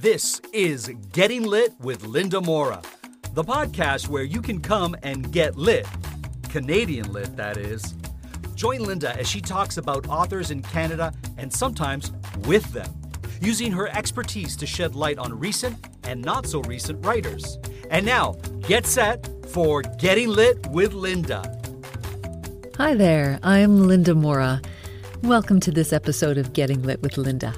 This is Getting Lit with Linda Morra, the podcast where you can come and get lit. Canadian lit, that is. Join Linda as she talks about authors in Canada and sometimes with them, using her expertise to shed light on recent and not so recent writers. And now, get set for Getting Lit with Linda. Hi there, I'm Linda Morra. Welcome to this episode of Getting Lit with Linda.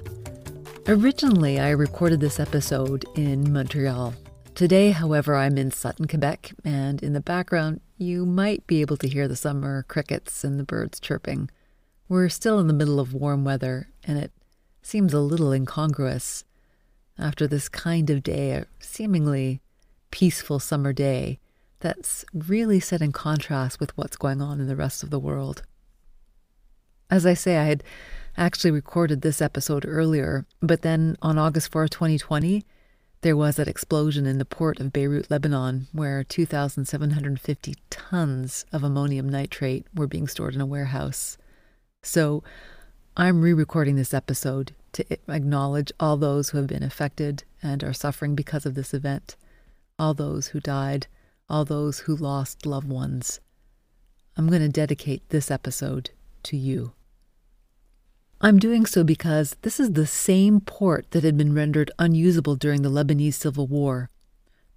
Originally, I recorded this episode in Montreal. Today, however, I'm in Sutton, Quebec, and in the background, you might be able to hear the summer crickets and the birds chirping. We're still in the middle of warm weather, and it seems a little incongruous. After this kind of day, a seemingly peaceful summer day, that's really set in contrast with what's going on in the rest of the world. As I say, I had actually recorded this episode earlier, but then on August 4, 2020, there was that explosion in the port of Beirut, Lebanon, where 2,750 tons of ammonium nitrate were being stored in a warehouse. So I'm re recording this episode to acknowledge all those who have been affected and are suffering because of this event, all those who died, all those who lost loved ones. I'm going to dedicate this episode to you. I'm doing so because this is the same port that had been rendered unusable during the Lebanese Civil War,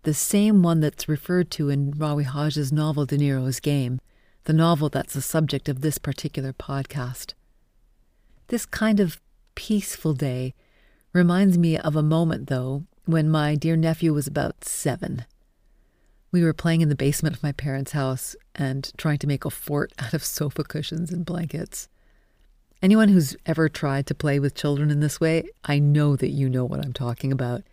the same one that's referred to in Rawi Hage's novel De Niro's Game, the novel that's the subject of this particular podcast. This kind of peaceful day reminds me of a moment, though, when my dear nephew was about seven. We were playing in the basement of my parents' house and trying to make a fort out of sofa cushions and blankets. Anyone who's ever tried to play with children in this way, I know that you know what I'm talking about.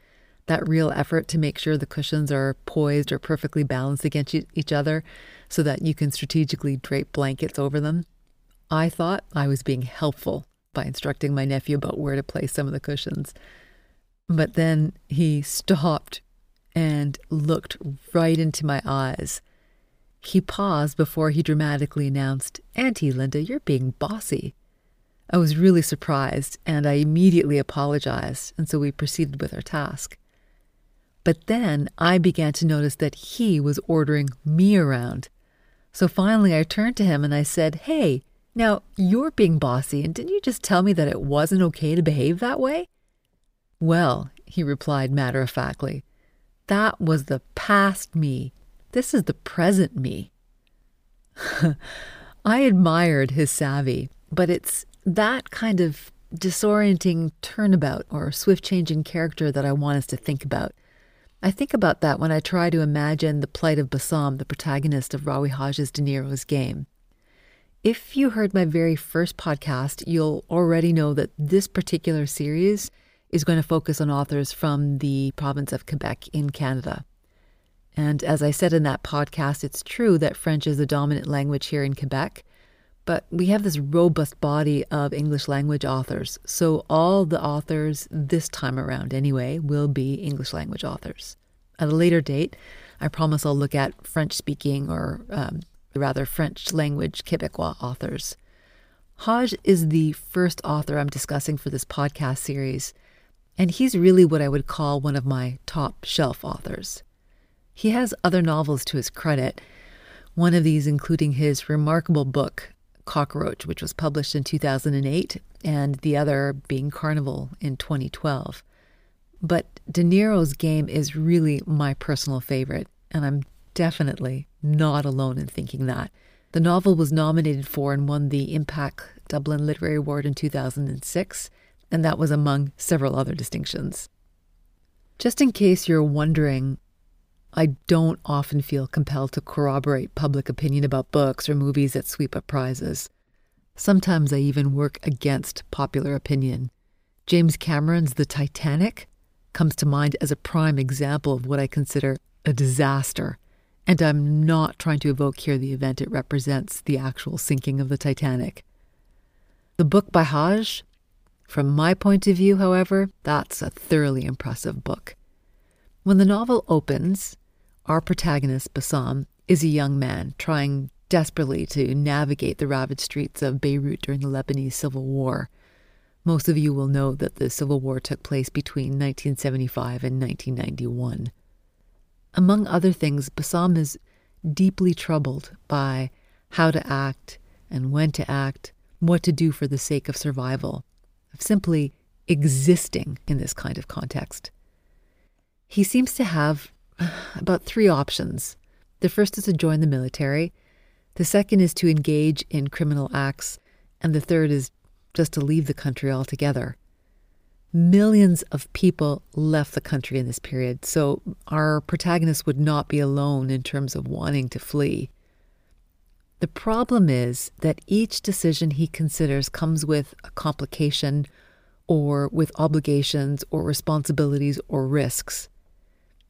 That real effort to make sure the cushions are poised or perfectly balanced against each other so that you can strategically drape blankets over them. I thought I was being helpful by instructing my nephew about where to place some of the cushions. But then he stopped and looked right into my eyes. He paused before he dramatically announced, Auntie Linda, you're being bossy. I was really surprised and I immediately apologized, and so we proceeded with our task. But then I began to notice that he was ordering me around. So finally I turned to him and I said, Hey, now you're being bossy, and didn't you just tell me that it wasn't okay to behave that way? Well, he replied matter of factly, that was the past me. This is the present me. I admired his savvy, but it's that kind of disorienting turnabout or swift change in character that I want us to think about. I think about that when I try to imagine the plight of Bassam, the protagonist of Rawi Hage's De Niro's game. If you heard my very first podcast, you'll already know that this particular series is going to focus on authors from the province of Quebec in Canada. And as I said in that podcast, it's true that French is the dominant language here in Quebec, but we have this robust body of English language authors. So all the authors this time around, anyway, will be English language authors. At a later date, I promise I'll look at French speaking or um, rather French language Quebecois authors. Hage is the first author I'm discussing for this podcast series, and he's really what I would call one of my top shelf authors. He has other novels to his credit, one of these including his remarkable book, Cockroach, which was published in 2008, and the other being Carnival in 2012. But De Niro's game is really my personal favorite, and I'm definitely not alone in thinking that. The novel was nominated for and won the IMPAC Dublin Literary Award in 2006, and that was among several other distinctions. Just in case you're wondering I don't often feel compelled to corroborate public opinion about books or movies that sweep up prizes. Sometimes I even work against popular opinion. James Cameron's The Titanic comes to mind as a prime example of what I consider a disaster. And I'm not trying to evoke here the event it represents, the actual sinking of the Titanic. The book by Hage, from my point of view, however, that's a thoroughly impressive book. When the novel opens, our protagonist, Bassam, is a young man trying desperately to navigate the ravaged streets of Beirut during the Lebanese Civil War. Most of you will know that the Civil War took place between 1975 and 1991. Among other things, Bassam is deeply troubled by how to act and when to act, what to do for the sake of survival, of simply existing in this kind of context. He seems to have about three options. The first is to join the military, the second is to engage in criminal acts, and the third is just to leave the country altogether. Millions of people left the country in this period, so our protagonist would not be alone in terms of wanting to flee. The problem is that each decision he considers comes with a complication or with obligations or responsibilities or risks.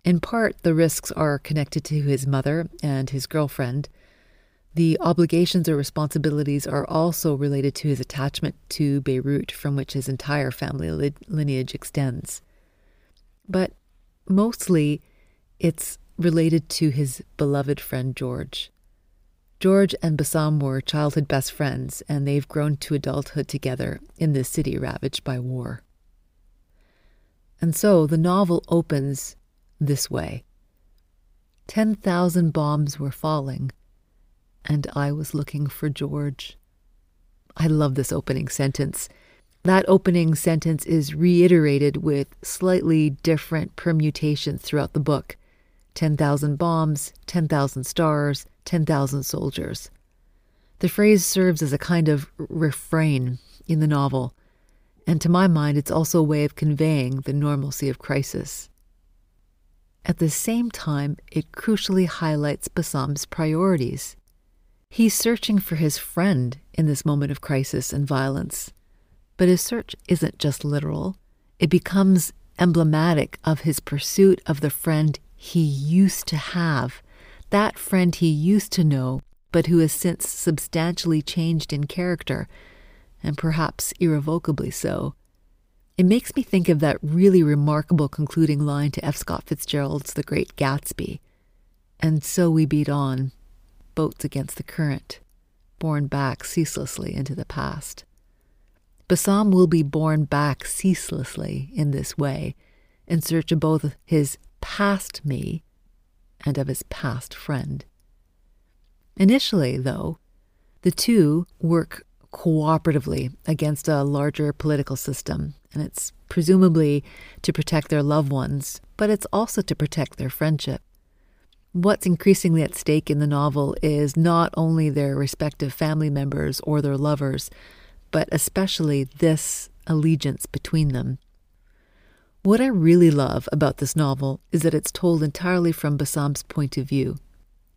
In part, the risks are connected to his mother and his girlfriend, the obligations or responsibilities are also related to his attachment to Beirut, from which his entire family li- lineage extends. But mostly, it's related to his beloved friend George. George and Bassam were childhood best friends, and they've grown to adulthood together in this city ravaged by war. And so the novel opens this way 10,000 bombs were falling and I was looking for George. I love this opening sentence. That opening sentence is reiterated with slightly different permutations throughout the book 10,000 bombs, 10,000 stars, 10,000 soldiers. The phrase serves as a kind of refrain in the novel, and to my mind, it's also a way of conveying the normalcy of crisis. At the same time, it crucially highlights Bassam's priorities. He's searching for his friend in this moment of crisis and violence. But his search isn't just literal, it becomes emblematic of his pursuit of the friend he used to have, that friend he used to know, but who has since substantially changed in character, and perhaps irrevocably so. It makes me think of that really remarkable concluding line to F. Scott Fitzgerald's The Great Gatsby. And so we beat on, boats against the current, borne back ceaselessly into the past. Bassam will be borne back ceaselessly in this way, in search of both his past me and of his past friend. Initially, though, the two work cooperatively against a larger political system, and it's presumably to protect their loved ones, but it's also to protect their friendship. What's increasingly at stake in the novel is not only their respective family members or their lovers, but especially this allegiance between them. What I really love about this novel is that it's told entirely from Bassam's point of view.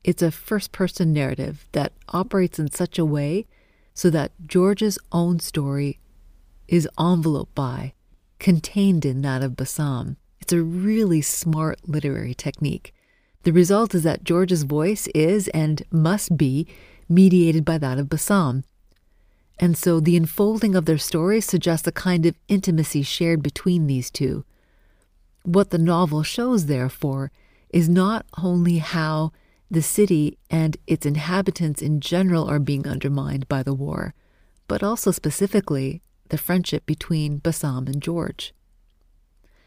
It's a first person narrative that operates in such a way so that George's own story is enveloped by, contained in that of Bassam. It's a really smart literary technique the result is that George's voice is and must be mediated by that of Bassam. And so the unfolding of their stories suggests a kind of intimacy shared between these two. What the novel shows, therefore, is not only how the city and its inhabitants in general are being undermined by the war, but also specifically the friendship between Bassam and George.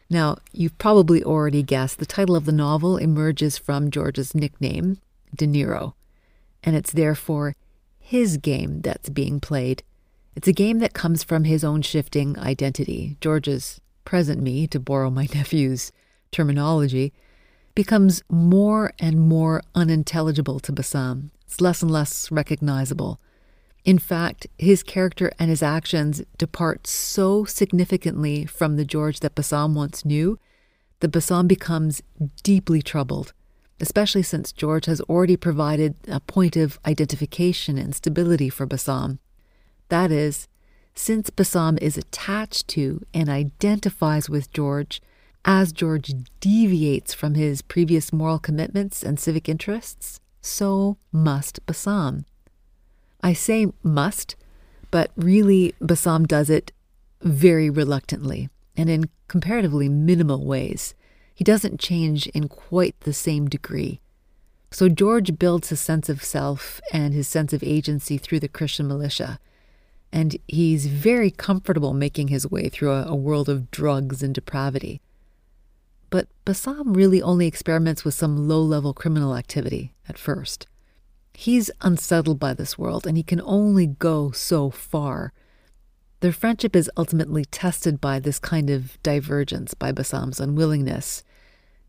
Now, you've probably already guessed the title of the novel emerges from George's nickname, De Niro, and it's therefore his game that's being played. It's a game that comes from his own shifting identity. George's present me, to borrow my nephew's terminology, becomes more and more unintelligible to Bassam. It's less and less recognizable. In fact, his character and his actions depart so significantly from the George that Bassam once knew that Bassam becomes deeply troubled, especially since George has already provided a point of identification and stability for Bassam. That is, since Bassam is attached to and identifies with George, as George deviates from his previous moral commitments and civic interests, so must Bassam. I say must, but really Bassam does it very reluctantly and in comparatively minimal ways. He doesn't change in quite the same degree. So George builds his sense of self and his sense of agency through the Christian militia. and he's very comfortable making his way through a, a world of drugs and depravity. But Bassam really only experiments with some low level criminal activity at first. He's unsettled by this world and he can only go so far. Their friendship is ultimately tested by this kind of divergence, by Bassam's unwillingness.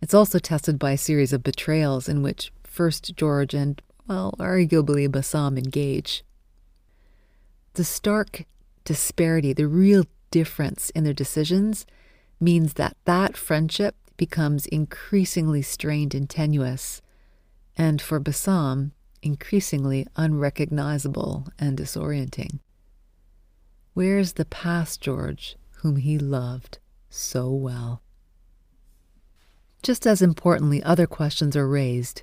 It's also tested by a series of betrayals in which first George and, well, arguably Bassam engage. The stark disparity, the real difference in their decisions, means that that friendship becomes increasingly strained and tenuous, and for Bassam, increasingly unrecognizable and disorienting. Where's the past George, whom he loved so well? Just as importantly, other questions are raised.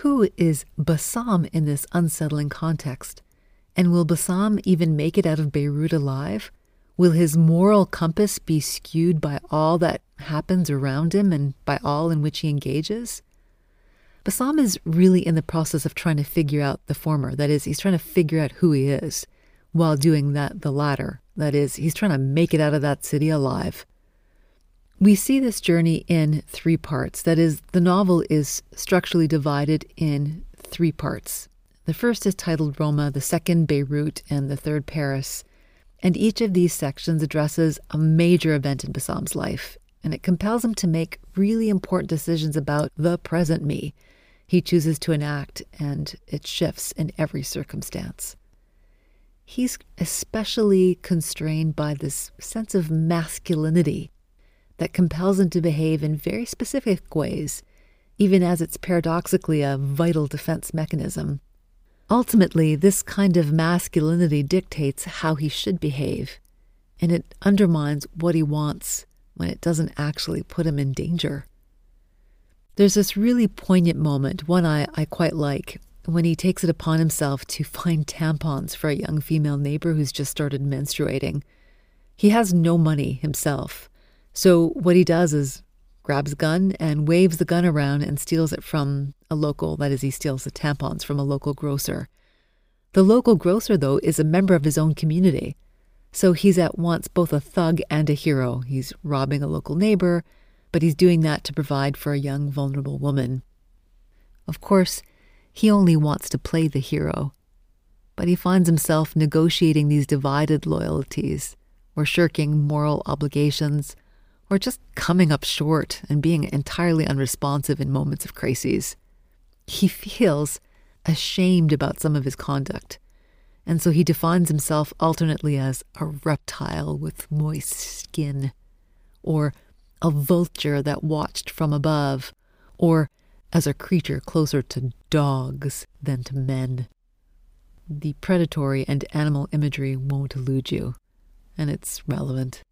Who is Bassam in this unsettling context? And will Bassam even make it out of Beirut alive? Will his moral compass be skewed by all that happens around him and by all in which he engages? Bassam is really in the process of trying to figure out the former. That is, he's trying to figure out who he is while doing that the latter. That is, he's trying to make it out of that city alive. We see this journey in three parts. That is, the novel is structurally divided in three parts. The first is titled Roma, the second Beirut, and the third Paris. And each of these sections addresses a major event in Bassam's life, and it compels him to make really important decisions about the present me he chooses to enact, and it shifts in every circumstance. He's especially constrained by this sense of masculinity that compels him to behave in very specific ways, even as it's paradoxically a vital defense mechanism. Ultimately, this kind of masculinity dictates how he should behave, and it undermines what he wants when it doesn't actually put him in danger. There's this really poignant moment, one I, I quite like, when he takes it upon himself to find tampons for a young female neighbor who's just started menstruating. He has no money himself, so what he does is grabs a gun and waves the gun around and steals it from a local, that is, he steals the tampons from a local grocer. The local grocer, though, is a member of his own community. So he's at once both a thug and a hero. He's robbing a local neighbor, but he's doing that to provide for a young, vulnerable woman. Of course, he only wants to play the hero, but he finds himself negotiating these divided loyalties, or shirking moral obligations, or just coming up short and being entirely unresponsive in moments of crises. He feels ashamed about some of his conduct, and so he defines himself alternately as a reptile with moist skin, or a vulture that watched from above, or as a creature closer to dogs than to men. The predatory and animal imagery won't elude you, and it's relevant.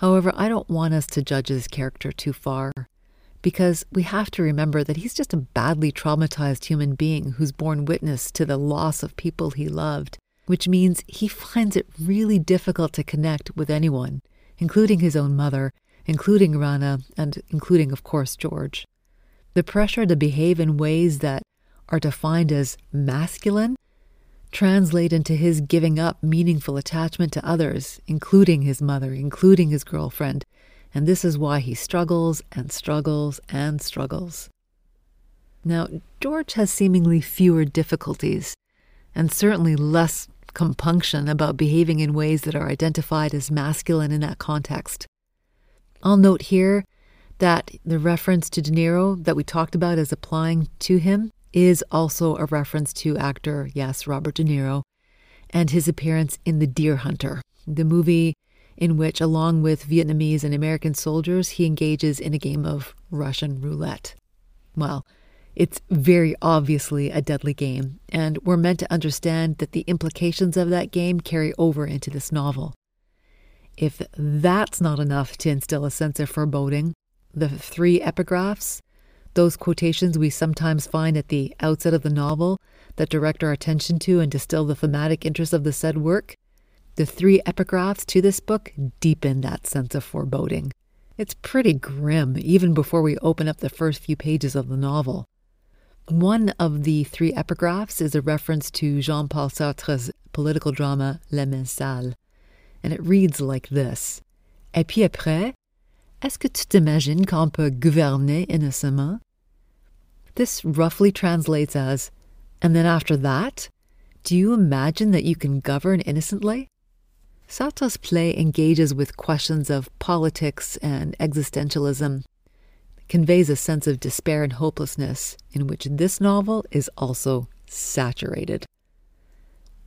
However, I don't want us to judge his character too far, because we have to remember that he's just a badly traumatized human being who's borne witness to the loss of people he loved, which means he finds it really difficult to connect with anyone, including his own mother, including Rana, and including, of course, George. The pressure to behave in ways that are defined as masculine translate into his giving up meaningful attachment to others, including his mother, including his girlfriend, and this is why he struggles and struggles and struggles. Now, George has seemingly fewer difficulties, and certainly less compunction about behaving in ways that are identified as masculine in that context. I'll note here that the reference to De Niro that we talked about as applying to him is also a reference to actor, yes, Robert De Niro, and his appearance in The Deer Hunter, the movie in which, along with Vietnamese and American soldiers, he engages in a game of Russian roulette. Well, it's very obviously a deadly game, and we're meant to understand that the implications of that game carry over into this novel. If that's not enough to instill a sense of foreboding, the three epigraphs those quotations we sometimes find at the outset of the novel that direct our attention to and distill the thematic interest of the said work, the three epigraphs to this book deepen that sense of foreboding. It's pretty grim even before we open up the first few pages of the novel. One of the three epigraphs is a reference to Jean Paul Sartre's political drama Les Mains sales, and it reads like this Et puis après, est-ce que tu t'imagines qu'on peut gouverner innocemment? This roughly translates as, and then after that, do you imagine that you can govern innocently? Sartre's play engages with questions of politics and existentialism, it conveys a sense of despair and hopelessness, in which this novel is also saturated.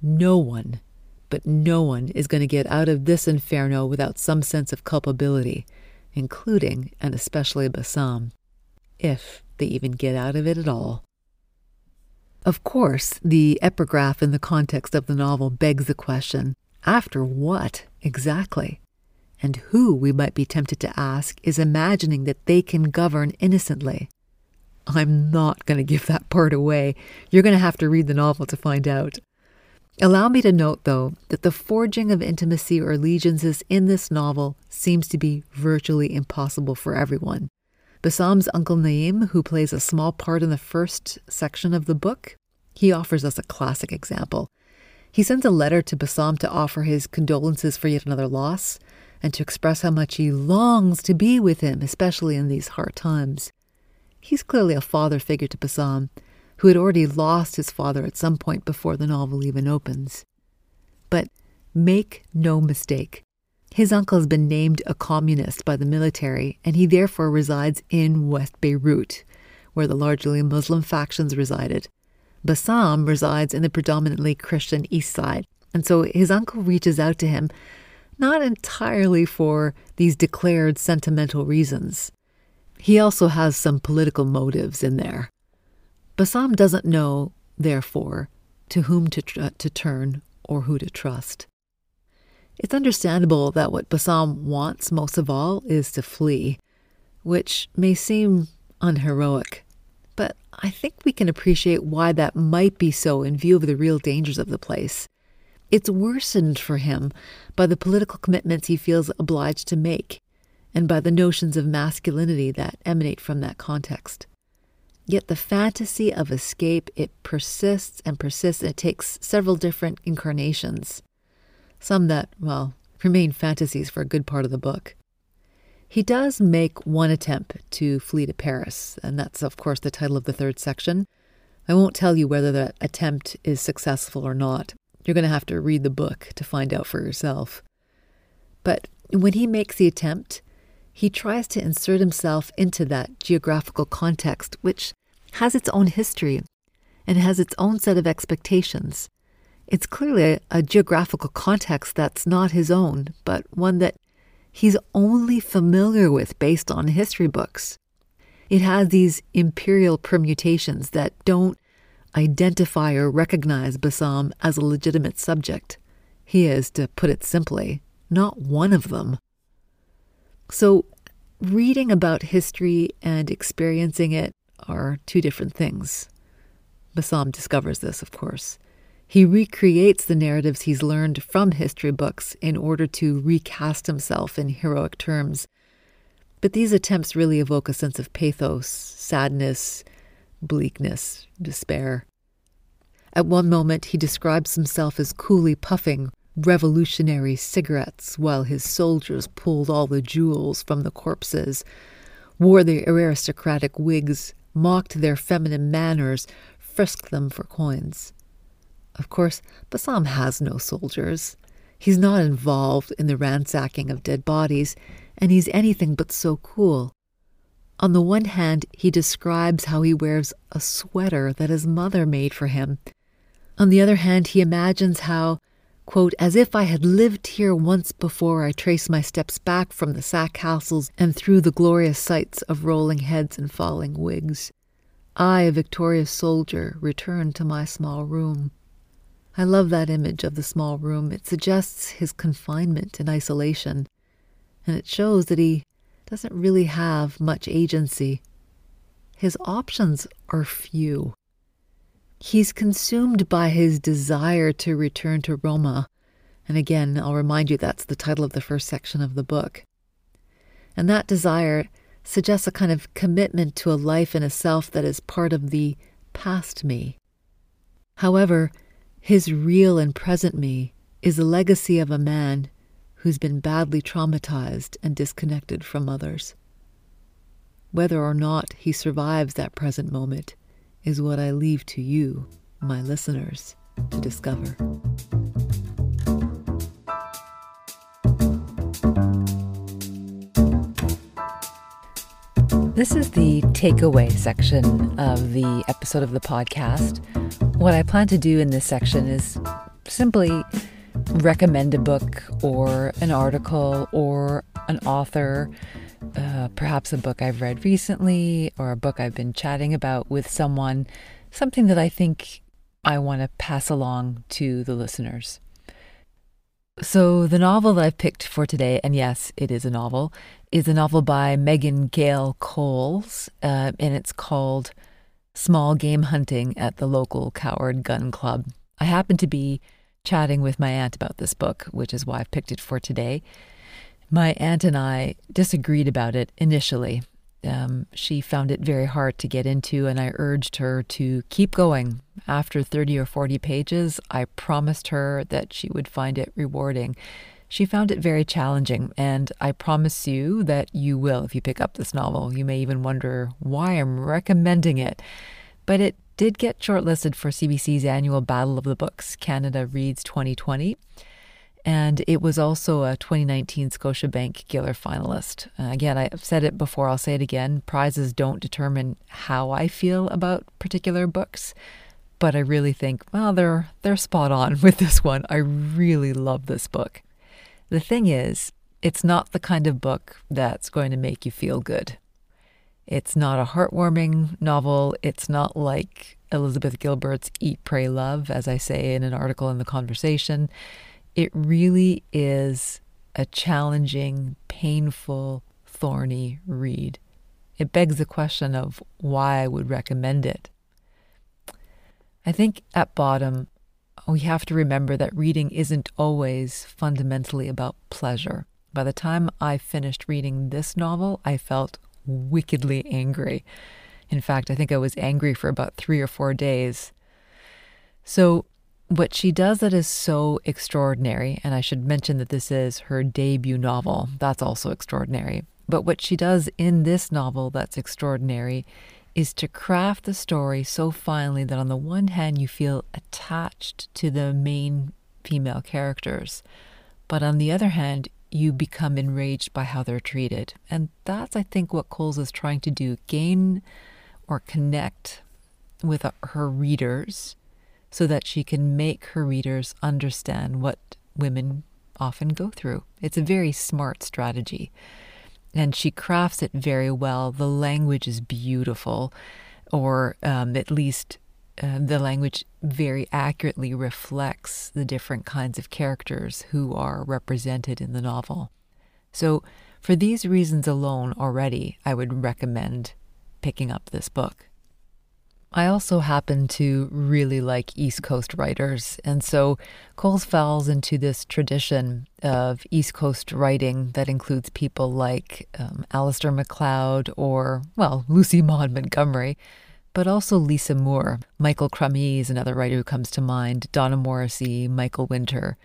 No one, but no one, is going to get out of this inferno without some sense of culpability, including and especially Bassam, if they even get out of it at all. Of course, the epigraph in the context of the novel begs the question after what exactly? And who, we might be tempted to ask, is imagining that they can govern innocently. I'm not going to give that part away. You're going to have to read the novel to find out. Allow me to note, though, that the forging of intimacy or allegiances in this novel seems to be virtually impossible for everyone. Bassam's uncle Naim, who plays a small part in the first section of the book, he offers us a classic example. He sends a letter to Bassam to offer his condolences for yet another loss and to express how much he longs to be with him, especially in these hard times. He's clearly a father figure to Bassam, who had already lost his father at some point before the novel even opens. But make no mistake, his uncle has been named a communist by the military, and he therefore resides in West Beirut, where the largely Muslim factions resided. Bassam resides in the predominantly Christian East Side, and so his uncle reaches out to him not entirely for these declared sentimental reasons. He also has some political motives in there. Bassam doesn't know, therefore, to whom to, tr- to turn or who to trust. It's understandable that what Bassam wants most of all is to flee, which may seem unheroic, but I think we can appreciate why that might be so in view of the real dangers of the place. It's worsened for him by the political commitments he feels obliged to make, and by the notions of masculinity that emanate from that context. Yet the fantasy of escape, it persists and persists. It takes several different incarnations some that, well, remain fantasies for a good part of the book. He does make one attempt to flee to Paris, and that's, of course, the title of the third section. I won't tell you whether that attempt is successful or not. You're going to have to read the book to find out for yourself. But when he makes the attempt, he tries to insert himself into that geographical context, which has its own history and has its own set of expectations. It's clearly a, geographical context that's not his own, but one that he's only familiar with based on history books. It has these imperial permutations that don't identify or recognize Bassam as a legitimate subject. He is, to put it simply, not one of them. So, reading about history and experiencing it are two different things. Bassam discovers this, of course. He recreates the narratives he's learned from history books in order to recast himself in heroic terms. But these attempts really evoke a sense of pathos, sadness, bleakness, despair. At one moment, he describes himself as coolly puffing revolutionary cigarettes while his soldiers pulled all the jewels from the corpses, wore their aristocratic wigs, mocked their feminine manners, frisked them for coins. Of course, Bassam has no soldiers. He's not involved in the ransacking of dead bodies, and he's anything but so cool. On the one hand, he describes how he wears a sweater that his mother made for him. On the other hand, he imagines how, quote, as if I had lived here once before I trace my steps back from the sack castles and through the glorious sights of rolling heads and falling wigs. I, a victorious soldier, return to my small room. I love that image of the small room. It suggests his confinement and isolation, and it shows that he doesn't really have much agency. His options are few. He's consumed by his desire to return to Roma. And again, I'll remind you that's the title of the first section of the book. And that desire suggests a kind of commitment to a life and a self that is part of the past me. However, his real and present me is the legacy of a man who's been badly traumatized and disconnected from others. Whether or not he survives that present moment is what I leave to you, my listeners, to discover. This is the takeaway section of the episode of the podcast. What I plan to do in this section is simply recommend a book or an article or an author, uh, perhaps a book I've read recently or a book I've been chatting about with someone, something that I think I want to pass along to the listeners. So, the novel that I've picked for today, and yes, it is a novel, is a novel by Megan Gail Coles, uh, and it's called Small Game Hunting at the Local Coward Gun Club. I happen to be chatting with my aunt about this book, which is why I've picked it for today. My aunt and I disagreed about it initially. Um, she found it very hard to get into, and I urged her to keep going. After 30 or 40 pages, I promised her that she would find it rewarding. She found it very challenging, and I promise you that you will if you pick up this novel. You may even wonder why I'm recommending it. But it did get shortlisted for CBC's annual Battle of the Books Canada Reads 2020. And it was also a 2019 Scotiabank Giller finalist. Uh, again, I've said it before, I'll say it again. Prizes don't determine how I feel about particular books, but I really think, well, they're, they're spot on with this one. I really love this book. The thing is, it's not the kind of book that's going to make you feel good. It's not a heartwarming novel. It's not like Elizabeth Gilbert's Eat, Pray, Love, as I say in an article in The Conversation. It really is a challenging, painful, thorny read. It begs the question of why I would recommend it. I think at bottom, we have to remember that reading isn't always fundamentally about pleasure. By the time I finished reading this novel, I felt wickedly angry. In fact, I think I was angry for about three or four days. So, what she does that is so extraordinary, and I should mention that this is her debut novel, that's also extraordinary. But what she does in this novel that's extraordinary is to craft the story so finely that on the one hand you feel attached to the main female characters, but on the other hand you become enraged by how they're treated. And that's, I think, what Coles is trying to do gain or connect with her readers so that she can make her readers understand what women often go through. It's a very smart strategy. And she crafts it very well. The language is beautiful, or um, at least uh, the language very accurately reflects the different kinds of characters who are represented in the novel. So, for these reasons alone, already, I would recommend picking up this book. I also happen to really like East Coast writers, and so Coles falls into this tradition of East Coast writing that includes people like um, Alistair MacLeod or, well, Lucy Maud Montgomery, but also Lisa Moore. Michael Crummey is another writer who comes to mind, Donna Morrissey, Michael Winter.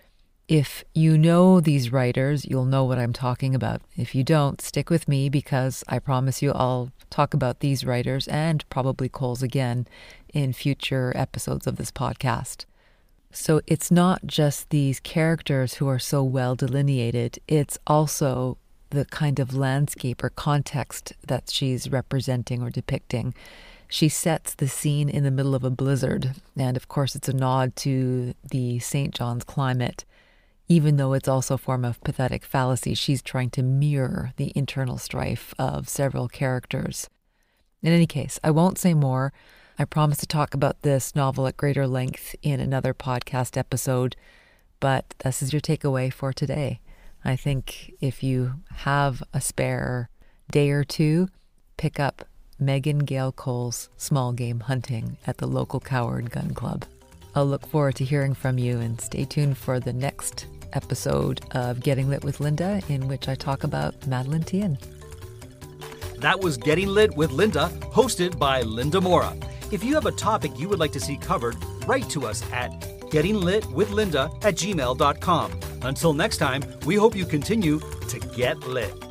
If you know these writers, you'll know what I'm talking about. If you don't, stick with me because I promise you I'll talk about these writers and probably Coles again in future episodes of this podcast. So it's not just these characters who are so well delineated, it's also the kind of landscape or context that she's representing or depicting. She sets the scene in the middle of a blizzard, and of course, it's a nod to the St. John's climate. Even though it's also a form of pathetic fallacy, she's trying to mirror the internal strife of several characters. In any case, I won't say more. I promise to talk about this novel at greater length in another podcast episode, but this is your takeaway for today. I think if you have a spare day or two, pick up Megan Gail Coles' small game hunting at the local Coward Gun Club. I'll look forward to hearing from you and stay tuned for the next episode of Getting Lit with Linda, in which I talk about Madeleine Thien. That was Getting Lit with Linda, hosted by Linda Morra. If you have a topic you would like to see covered, write to us at gettinglitwithlinda at gmail.com. Until next time, we hope you continue to get lit.